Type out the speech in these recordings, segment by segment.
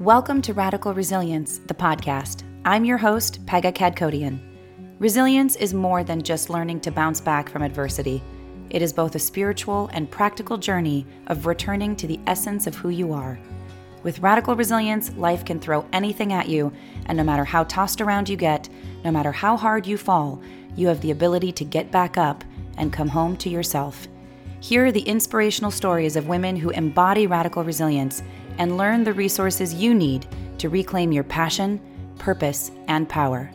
Welcome to Radical Resilience, the podcast. I'm your host, Pega Kadkodian. Resilience is more than just learning to bounce back from adversity. It is both a spiritual and practical journey of returning to the essence of who you are. With radical resilience, life can throw anything at you, and no matter how tossed around you get, no matter how hard you fall, you have the ability to get back up and come home to yourself. Here are the inspirational stories of women who embody radical resilience and learn the resources you need to reclaim your passion, purpose, and power.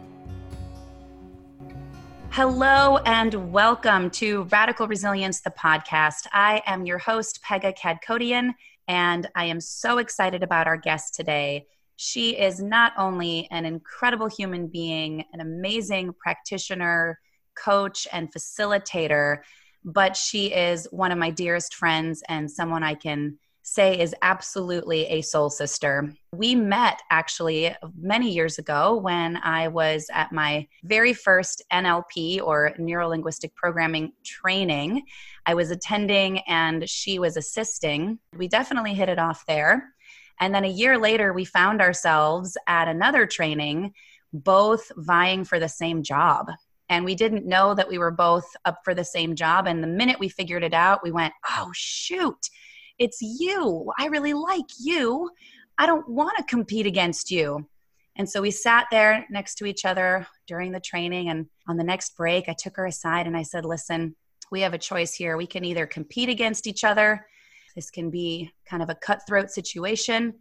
Hello and welcome to Radical Resilience, the podcast. I am your host, Pega Kadkodian, and I am so excited about our guest today. She is not only an incredible human being, an amazing practitioner, coach, and facilitator, but she is one of my dearest friends and someone I can say is absolutely a soul sister. We met actually many years ago when I was at my very first NLP or neuro linguistic programming training. I was attending and she was assisting. We definitely hit it off there. And then a year later, we found ourselves at another training, both vying for the same job. And we didn't know that we were both up for the same job. And the minute we figured it out, we went, oh, shoot it's you. I really like you. I don't want to compete against you. And so we sat there next to each other during the training. And on the next break, I took her aside and I said, Listen, we have a choice here. We can either compete against each other, this can be kind of a cutthroat situation,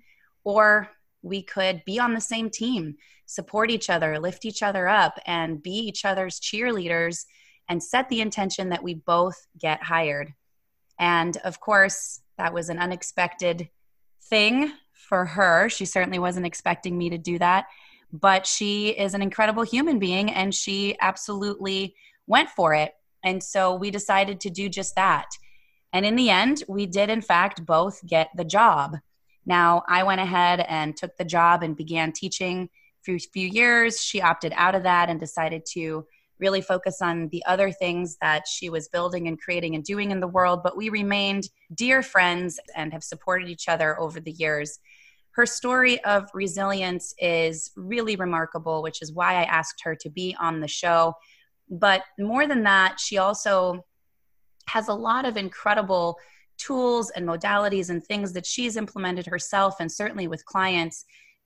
or we could be on the same team, support each other, lift each other up, and be each other's cheerleaders and set the intention that we both get hired. And of course, that was an unexpected thing for her. She certainly wasn't expecting me to do that, but she is an incredible human being and she absolutely went for it. And so we decided to do just that. And in the end, we did, in fact, both get the job. Now, I went ahead and took the job and began teaching for a few years. She opted out of that and decided to really focus on the other things that she was building and creating and doing in the world. But we remained dear friends and have supported each other over the years. Her story of resilience is really remarkable, which is why I asked her to be on the show. But more than that, she also has a lot of incredible tools and modalities and things that she's implemented herself and certainly with clients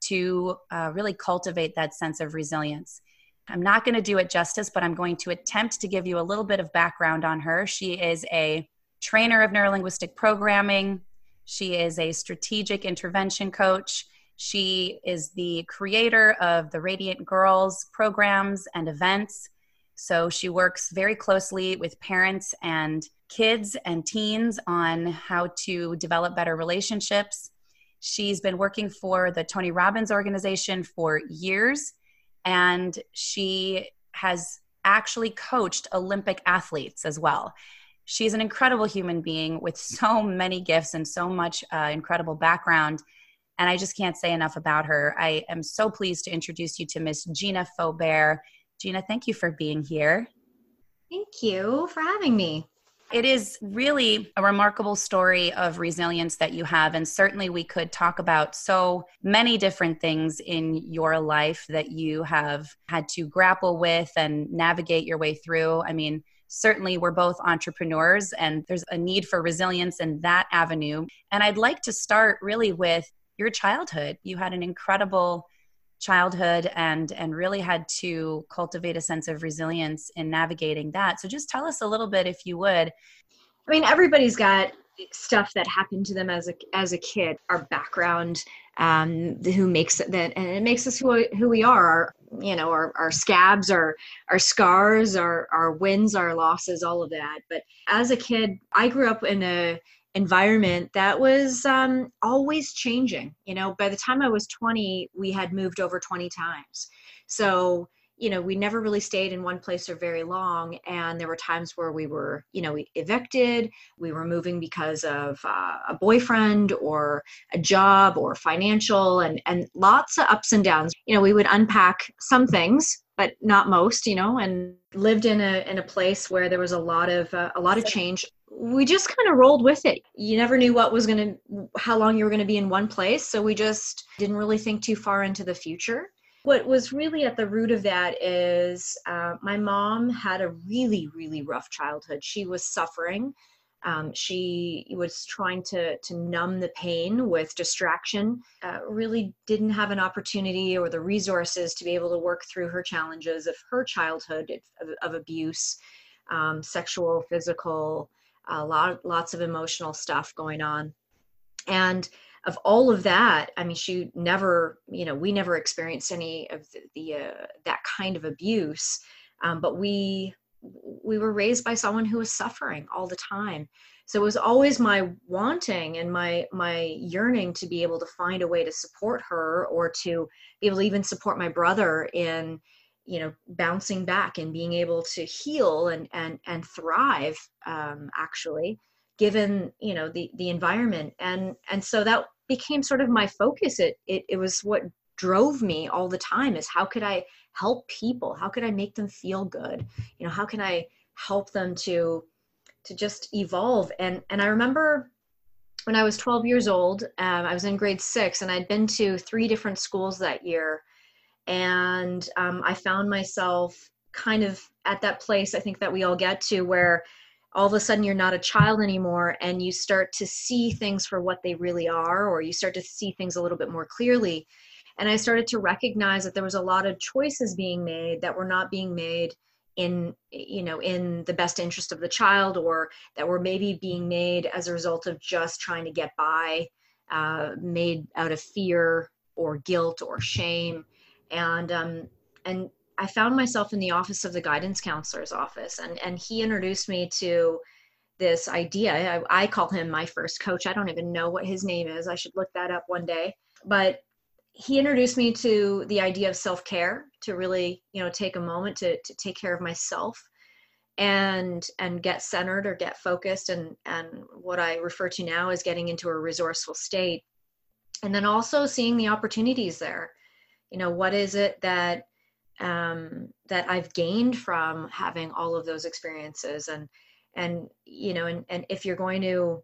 to uh, really cultivate that sense of resilience. I'm not going to do it justice, but I'm going to attempt to give you a little bit of background on her. She is a trainer of neurolinguistic programming, she is a strategic intervention coach. She is the creator of the Radiant Girls programs and events. So she works very closely with parents and kids and teens on how to develop better relationships. She's been working for the Tony Robbins organization for years and she has actually coached Olympic athletes as well. She's an incredible human being with so many gifts and so much uh, incredible background. And I just can't say enough about her. I am so pleased to introduce you to Miss Gina Faubert. Gina, thank you for being here. Thank you for having me. It is really a remarkable story of resilience that you have. And certainly, we could talk about so many different things in your life that you have had to grapple with and navigate your way through. I mean, certainly, we're both entrepreneurs, and there's a need for resilience in that avenue. And I'd like to start really with your childhood. You had an incredible childhood and and really had to cultivate a sense of resilience in navigating that. So just tell us a little bit if you would. I mean everybody's got stuff that happened to them as a as a kid. Our background um who makes it that and it makes us who, who we are. Our you know our, our scabs our our scars our our wins our losses all of that. But as a kid i grew up in a environment that was um, always changing. You know, by the time I was 20, we had moved over 20 times. So, you know, we never really stayed in one place for very long. And there were times where we were, you know, evicted, we were moving because of uh, a boyfriend or a job or financial and, and lots of ups and downs. You know, we would unpack some things but not most you know and lived in a in a place where there was a lot of uh, a lot of change we just kind of rolled with it. You never knew what was going to, how long you were going to be in one place. So we just didn't really think too far into the future. What was really at the root of that is uh, my mom had a really, really rough childhood. She was suffering. Um, she was trying to, to numb the pain with distraction, uh, really didn't have an opportunity or the resources to be able to work through her challenges of her childhood of, of abuse, um, sexual, physical, a lot lots of emotional stuff going on. And of all of that i mean she never you know we never experienced any of the, the uh, that kind of abuse. Um, but we we were raised by someone who was suffering all the time. So it was always my wanting and my my yearning to be able to find a way to support her or to be able to even support my brother in you know bouncing back and being able to heal and and and thrive um, actually given you know the the environment. And and so that became sort of my focus. It, it it was what drove me all the time is how could i help people? How could i make them feel good? You know how can i help them to to just evolve? And and i remember when i was 12 years old um, i was in grade six and i'd been to three different schools that year and um, i found myself kind of at that place i think that we all get to where all of a sudden you're not a child anymore and you start to see things for what they really are or you start to see things a little bit more clearly. And i started to recognize that there was a lot of choices being made that were not being made in you know in the best interest of the child or that were maybe being made as a result of just trying to get by uh, made out of fear or guilt or shame and um, and I found myself in the office of the guidance counselor's office, and and he introduced me to this idea. I, I call him my first coach. I don't even know what his name is. I should look that up one day. But he introduced me to the idea of self care, to really you know take a moment to to take care of myself and and get centered or get focused and and what i refer to now as getting into a resourceful state and then also seeing the opportunities there you know what is it that um, that I've gained from having all of those experiences? And and you know and and if you're going to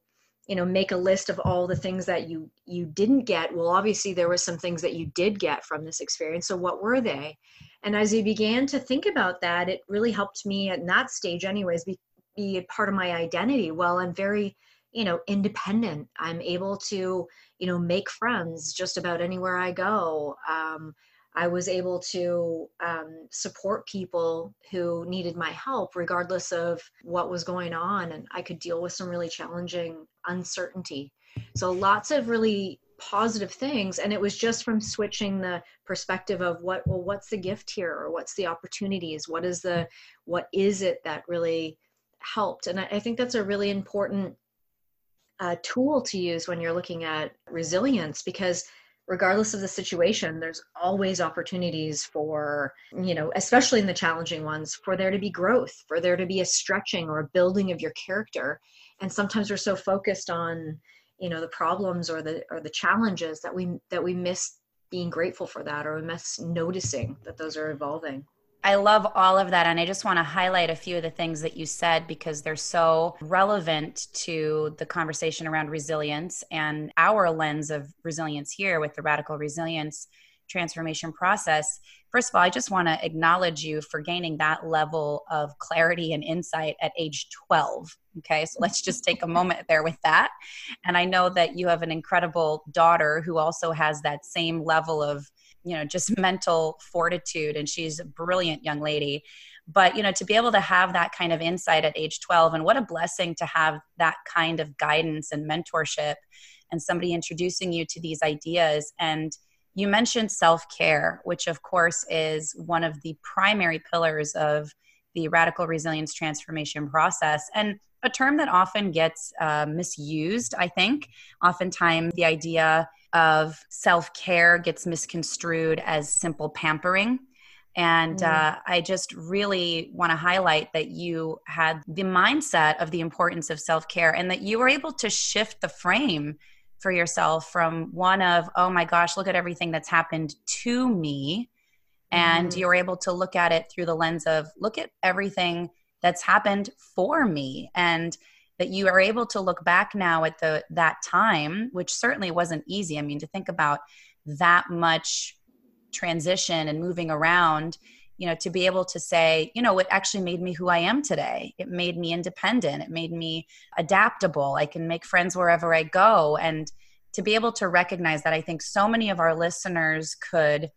you know make a list of all the things that you you didn't get well obviously there were some things that you did get from this experience. So what were they? And as you began to think about that it really helped me at that stage anyways be, be a part of my identity. Well i'm very you know independent. I'm able to you know make friends just about anywhere i go. Um, i was able to um, support people who needed my help regardless of what was going on and i could deal with some really challenging uncertainty. So lots of really positive things and it was just from switching the perspective of what well what's the gift here or what's the opportunities? What is the what is it that really helped? And i, I think that's a really important uh, tool to use when you're looking at resilience because regardless of the situation there's always opportunities for you know especially in the challenging ones for there to be growth for there to be a stretching or a building of your character. And sometimes we're so focused on you know the problems or the or the challenges that we that we miss being grateful for that or we miss noticing that those are evolving I love all of that. And I just want to highlight a few of the things that you said because they're so relevant to the conversation around resilience and our lens of resilience here with the radical resilience transformation process. First of all, I just want to acknowledge you for gaining that level of clarity and insight at age 12. Okay, so let's just take a moment there with that. And I know that you have an incredible daughter who also has that same level of you know just mental fortitude and she's a brilliant young lady. But you know to be able to have that kind of insight at age 12 and what a blessing to have that kind of guidance and mentorship and somebody introducing you to these ideas. And you mentioned self-care which of course is one of the primary pillars of the radical resilience transformation process. And a term that often gets uh, misused i think oftentimes the idea of self care gets misconstrued as simple pampering. And mm. uh, I just really want to highlight that you had the mindset of the importance of self care and that you were able to shift the frame for yourself from one of, oh my gosh, look at everything that's happened to me. And mm. you're able to look at it through the lens of, look at everything that's happened for me. And that you are able to look back now at the that time which certainly wasn't easy. I mean to think about that much transition and moving around you know to be able to say you know it actually made me who i am today. It made me independent. It made me adaptable. I can make friends wherever i go. And to be able to recognize that i think so many of our listeners could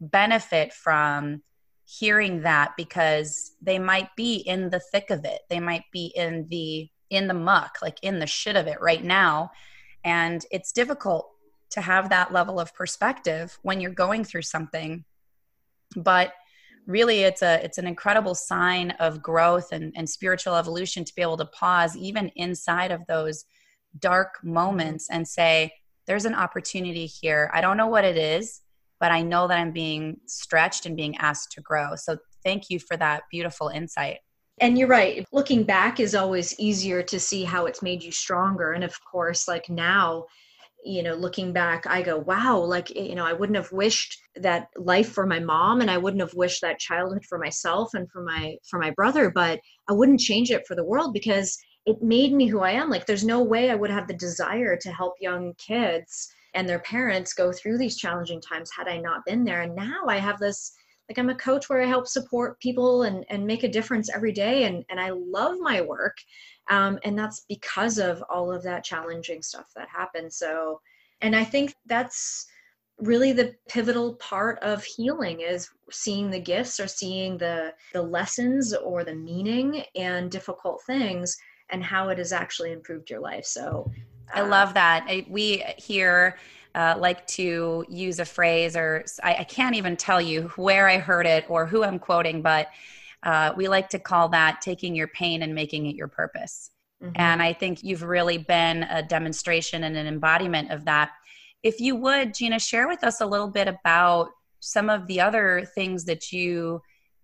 benefit from hearing that because they might be in the thick of it. They might be in the in the muck like in the shit of it right now. And it's difficult to have that level of perspective when you're going through something. But really it's a it's an incredible sign of growth and, and spiritual evolution to be able to pause even inside of those dark moments and say there's an opportunity here. I don't know what it is but i know that i'm being stretched and being asked to grow. So thank you for that beautiful insight. And you're right. Looking back is always easier to see how it's made you stronger. And of course like now you know looking back i go wow like you know i wouldn't have wished that life for my mom and i wouldn't have wished that childhood for myself and for my for my brother but i wouldn't change it for the world because it made me who i am. Like there's no way i would have the desire to help young kids and their parents go through these challenging times had i not been there. And now i have this like i'm a coach where i help support people and and make a difference every day and and i love my work. Um, and that's because of all of that challenging stuff that happened. So and i think that's really the pivotal part of healing is seeing the gifts or seeing the the lessons or the meaning and difficult things and how it has actually improved your life. So i love that I, we here uh, like to use a phrase or I, I, can't even tell you where i heard it or who i'm quoting but uh, we like to call that taking your pain and making it your purpose. Mm-hmm. And I think you've really been a demonstration and an embodiment of that. If you would, Gina, share with us a little bit about some of the other things that you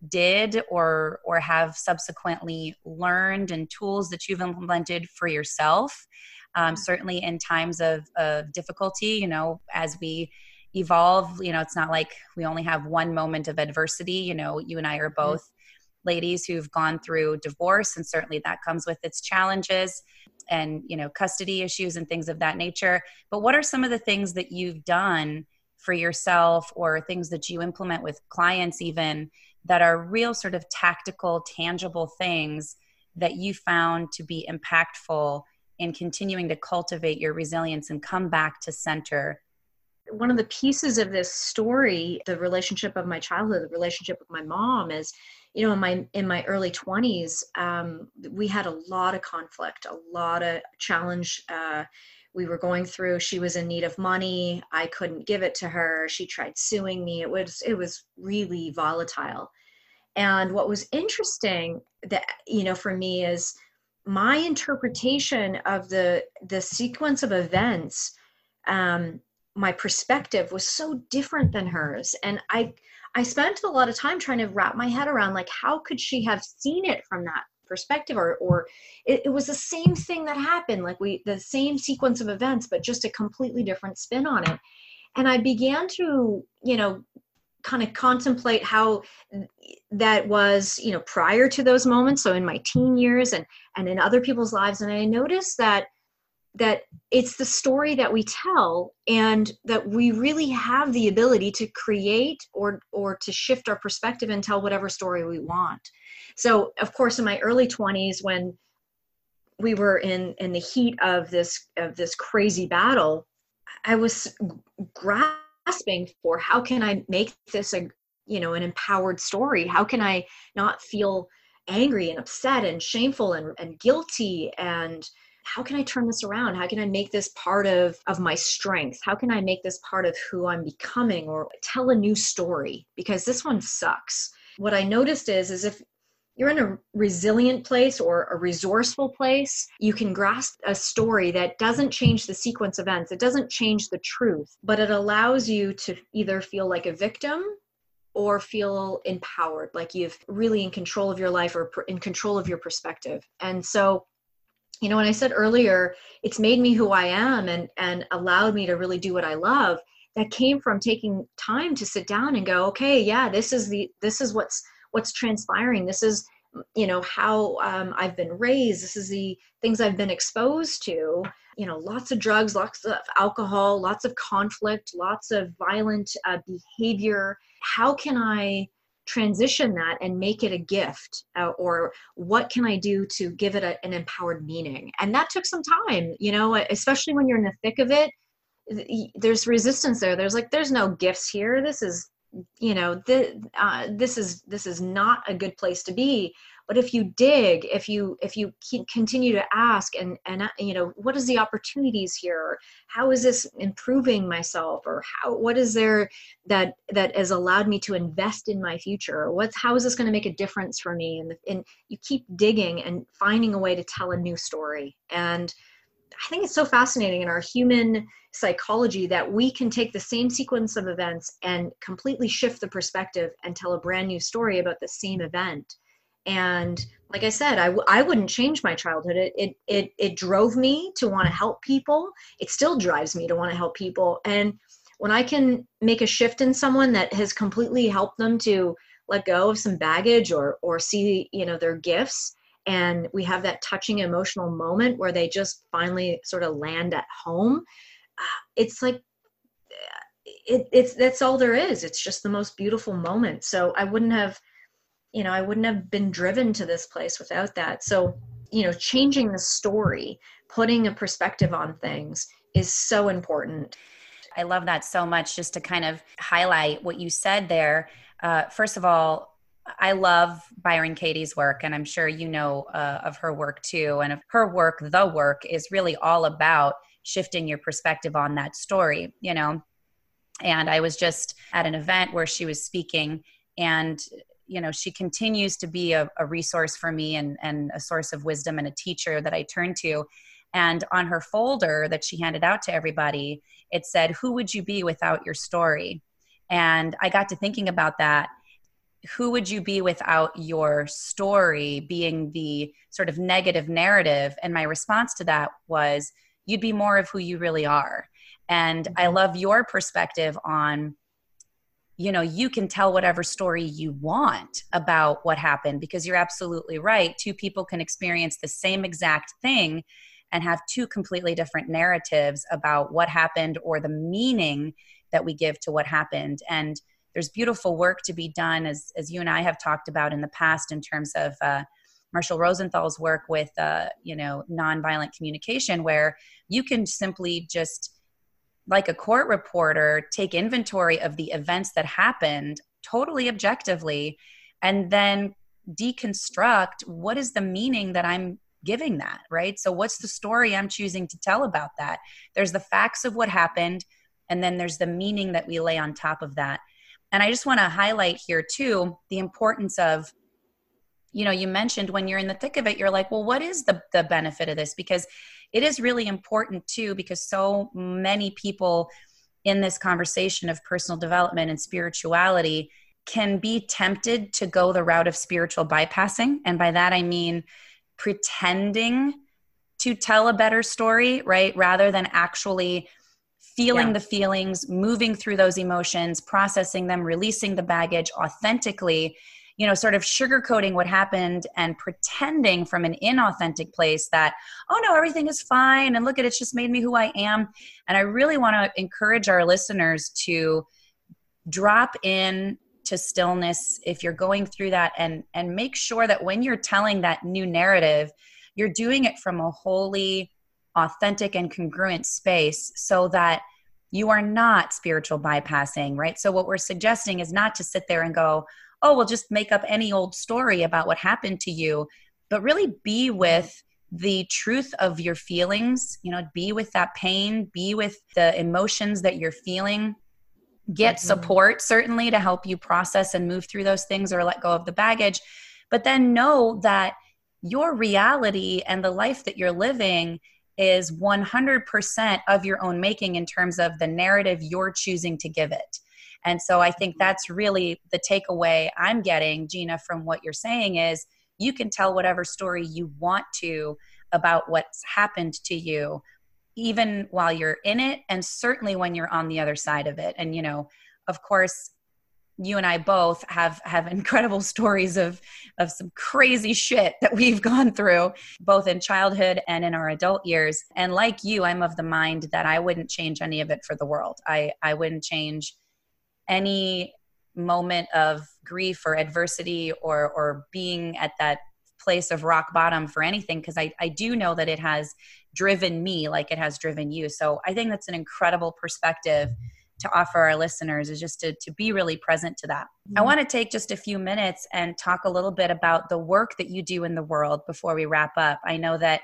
did or or have subsequently learned and tools that you've implemented for yourself um, certainly in times of, of difficulty you know as we evolve you know it's not like we only have one moment of adversity you know you and i are mm-hmm. both ladies who've gone through divorce and certainly that comes with its challenges and you know custody issues and things of that nature but what are some of the things that you've done for yourself or things that you implement with clients even that are real sort of tactical tangible things that you found to be impactful in continuing to cultivate your resilience and come back to center. One of the pieces of this story the relationship of my childhood the relationship with my mom is you know in my in my early 20s um, we had a lot of conflict a lot of challenge uh, we were going through. She was in need of money. I couldn't give it to her. She tried suing me. It was it was really volatile. And what was interesting that you know for me is my interpretation of the the sequence of events um, my perspective was so different than hers. And i i spent a lot of time trying to wrap my head around like how could she have seen it from that perspective? Or or it, it was the same thing that happened like we the same sequence of events but just a completely different spin on it. And i began to you know kind of contemplate how that was you know prior to those moments so in my teen years and and in other people's lives and i noticed that that it's the story that we tell and that we really have the ability to create or or to shift our perspective and tell whatever story we want. So of course in my early 20s when we were in in the heat of this of this crazy battle i was grasping for how can i make this a you know an empowered story how can i not feel angry and upset and shameful and, and guilty and how can I turn this around? How can I make this part of, of my strength? How can I make this part of who I'm becoming or tell a new story? Because this one sucks. What I noticed is, is if you're in a resilient place or a resourceful place, you can grasp a story that doesn't change the sequence events. It doesn't change the truth, but it allows you to either feel like a victim or feel empowered, like you've really in control of your life or in control of your perspective. And so you know when i said earlier it's made me who i am and and allowed me to really do what i love that came from taking time to sit down and go okay yeah this is the this is what's what's transpiring. This is you know how um, i've been raised. This is the things i've been exposed to. You know lots of drugs lots of alcohol lots of conflict lots of violent uh, behavior. How can i transition that and make it a gift uh, or what can i do to give it a, an empowered meaning? And that took some time you know especially when you're in the thick of it. There's resistance there. There's like there's no gifts here. This is you know uh, this is this is not a good place to be. But if you dig if you if you keep, continue to ask and and uh, you know what is the opportunities here? How is this improving myself? Or how what is there that that has allowed me to invest in my future? What's how is this going to make a difference for me? And and you keep digging and finding a way to tell a new story. And I think it's so fascinating in our human psychology that we can take the same sequence of events and completely shift the perspective and tell a brand new story about the same event. And like I said, I w- I wouldn't change my childhood. It, it, it, it drove me to want to help people. It still drives me to want to help people. And when I can make a shift in someone that has completely helped them to let go of some baggage or, or see, you know, their gifts, and we have that touching emotional moment where they just finally sort of land at home. Uh, it's like it, it's that's all there is. It's just the most beautiful moment. So i wouldn't have you know i wouldn't have been driven to this place without that. So you know changing the story putting a perspective on things is so important. I love that so much just to kind of highlight what you said there. Uh, first of all I love Byron Katie's work, and I'm sure you know uh, of her work too. And her work, the work, is really all about shifting your perspective on that story, you know. And I was just at an event where she was speaking, and you know, she continues to be a, a resource for me and, and a source of wisdom and a teacher that I turn to. And on her folder that she handed out to everybody, it said, Who would you be without your story? And I got to thinking about that who would you be without your story being the sort of negative narrative? And my response to that was, you'd be more of who you really are. And I mm-hmm. love your perspective on, you know, you can tell whatever story you want about what happened because you're absolutely right. Two people can experience the same exact thing and have two completely different narratives about what happened or the meaning that we give to what happened. And there's beautiful work to be done, as, as you and I have talked about in the past, in terms of uh, Marshall Rosenthal's work with, uh, you know, nonviolent communication, where you can simply just, like a court reporter, take inventory of the events that happened totally objectively, and then deconstruct what is the meaning that I'm giving that, right? So, what's the story I'm choosing to tell about that? There's the facts of what happened, and then there's the meaning that we lay on top of that. And I just want to highlight here too the importance of you know you mentioned when you're in the thick of it you're like well what is the the benefit of this? Because it is really important too because so many people in this conversation of personal development and spirituality can be tempted to go the route of spiritual bypassing. And by that i mean pretending to tell a better story right rather than actually feeling yeah. the feelings, moving through those emotions, processing them, releasing the baggage authentically, you know, sort of sugarcoating what happened and pretending from an inauthentic place that, oh no, everything is fine. And look at it, it's just made me who I am. And I really want to encourage our listeners to drop in to stillness if you're going through that and and make sure that when you're telling that new narrative you're doing it from a wholly authentic and congruent space so that you are not spiritual bypassing, right? So, what we're suggesting is not to sit there and go, oh, we'll just make up any old story about what happened to you, but really be with the truth of your feelings, you know, be with that pain, be with the emotions that you're feeling. Get mm-hmm. support, certainly, to help you process and move through those things or let go of the baggage. But then know that your reality and the life that you're living is 100% of your own making in terms of the narrative you're choosing to give it. And so I think mm-hmm. that's really the takeaway I'm getting, Gina, from what you're saying is you can tell whatever story you want to about what's happened to you, even while you're in it, and certainly when you're on the other side of it. And, you know, of course, you and I both have have incredible stories of of some crazy shit that we've gone through both in childhood and in our adult years. And like you I'm of the mind that I wouldn't change any of it for the world. I I wouldn't change any moment of grief or adversity or or being at that place of rock bottom for anything because I, I do know that it has driven me like it has driven you. So i think that's an incredible perspective to offer our listeners is just to, to be really present to that. Mm-hmm. I want to take just a few minutes and talk a little bit about the work that you do in the world before we wrap up. I know that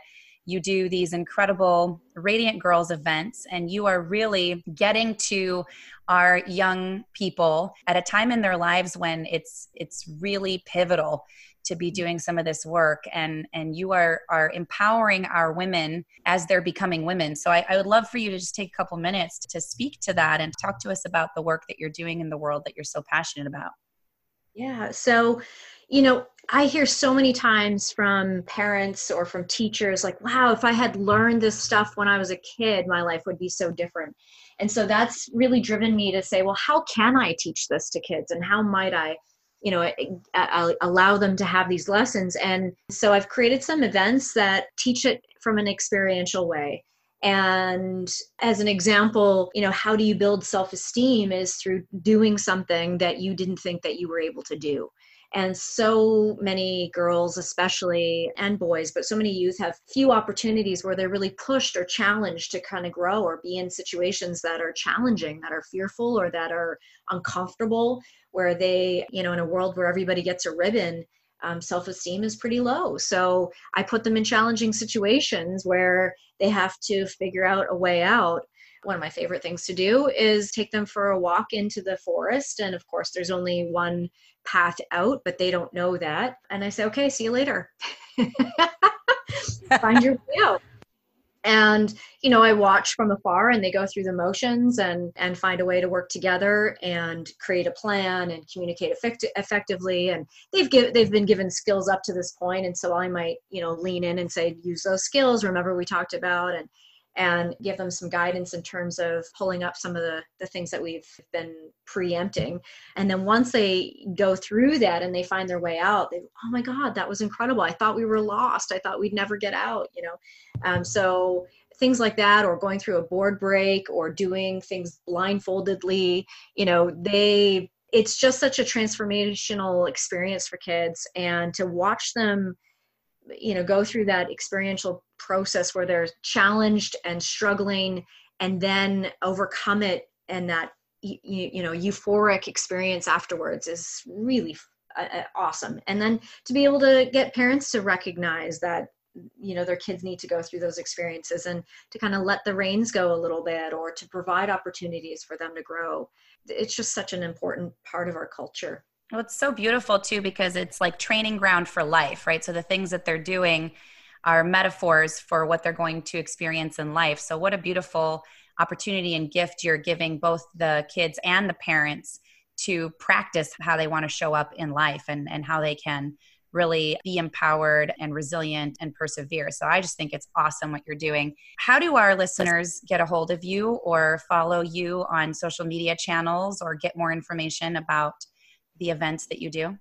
you do these incredible Radiant Girls events, and you are really getting to our young people at a time in their lives when it's it's really pivotal to be doing some of this work. And and you are are empowering our women as they're becoming women. So I, I, would love for you to just take a couple minutes to speak to that and talk to us about the work that you're doing in the world that you're so passionate about. Yeah. So you know i hear so many times from parents or from teachers like wow if i had learned this stuff when i was a kid my life would be so different. And so that's really driven me to say well how can i teach this to kids? And how might i you know allow them to have these lessons? And so i've created some events that teach it from an experiential way. And as an example you know how do you build self-esteem is through doing something that you didn't think that you were able to do and so many girls especially and boys but so many youth have few opportunities where they're really pushed or challenged to kind of grow or be in situations that are challenging that are fearful or that are uncomfortable where they you know in a world where everybody gets a ribbon um, self-esteem is pretty low. So i put them in challenging situations where they have to figure out a way out one of my favorite things to do is take them for a walk into the forest. And of course, there's only one path out, but they don't know that. And I say, okay, see you later. Find your way out. And you know, I watch from afar, and they go through the motions and and find a way to work together and create a plan and communicate effect- effectively. And they've give, they've been given skills up to this point, and so I might you know lean in and say, use those skills. Remember we talked about and and give them some guidance in terms of pulling up some of the, the things that we've been preempting. And then once they go through that and they find their way out, they, oh my God, that was incredible. I thought we were lost. I thought we'd never get out, you know? Um, so things like that, or going through a board break or doing things blindfoldedly, you know, they, it's just such a transformational experience for kids and to watch them you know go through that experiential process where they're challenged and struggling and then overcome it and that you, you know euphoric experience afterwards is really uh, uh, awesome. And then to be able to get parents to recognize that you know their kids need to go through those experiences and to kind of let the reins go a little bit or to provide opportunities for them to grow. It's just such an important part of our culture well, it's so beautiful too because it's like training ground for life, right? So the things that they're doing are metaphors for what they're going to experience in life. So, what a beautiful opportunity and gift you're giving both the kids and the parents to practice how they want to show up in life and, and how they can really be empowered and resilient and persevere. So I just think it's awesome what you're doing. How do our listeners get a hold of you or follow you on social media channels or get more information about the events that you do?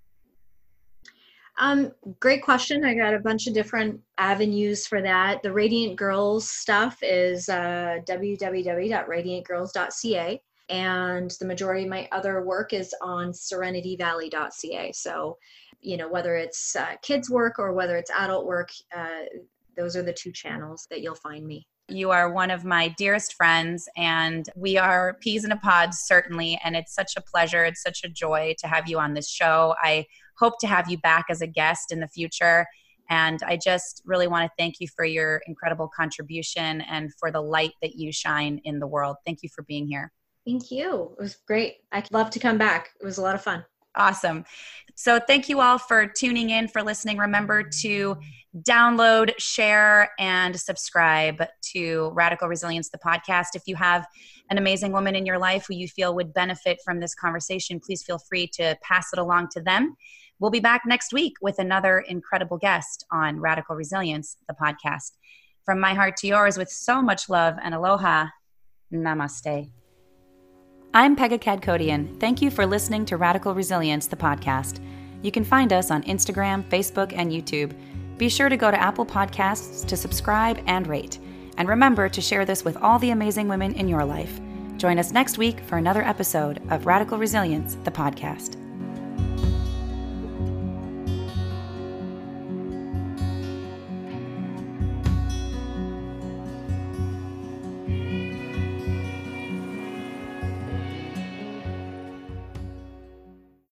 Um, great question. I got a bunch of different avenues for that. The Radiant Girls stuff is uh, www.radiantgirls.ca, and the majority of my other work is on serenityvalley.ca. So, you know, whether it's uh, kids' work or whether it's adult work, uh, those are the two channels that you'll find me. You are one of my dearest friends, and we are peas in a pod, certainly. And it's such a pleasure. It's such a joy to have you on this show. I hope to have you back as a guest in the future. And I just really want to thank you for your incredible contribution and for the light that you shine in the world. Thank you for being here. Thank you. It was great. I'd love to come back. It was a lot of fun. Awesome. So, thank you all for tuning in, for listening. Remember to download, share, and subscribe to Radical Resilience, the podcast. If you have an amazing woman in your life who you feel would benefit from this conversation, please feel free to pass it along to them. We'll be back next week with another incredible guest on Radical Resilience, the podcast. From my heart to yours, with so much love and aloha, namaste. I'm Pega Kadkodian. Thank you for listening to Radical Resilience, the podcast. You can find us on Instagram, Facebook, and YouTube. Be sure to go to Apple Podcasts to subscribe and rate. And remember to share this with all the amazing women in your life. Join us next week for another episode of Radical Resilience, the podcast.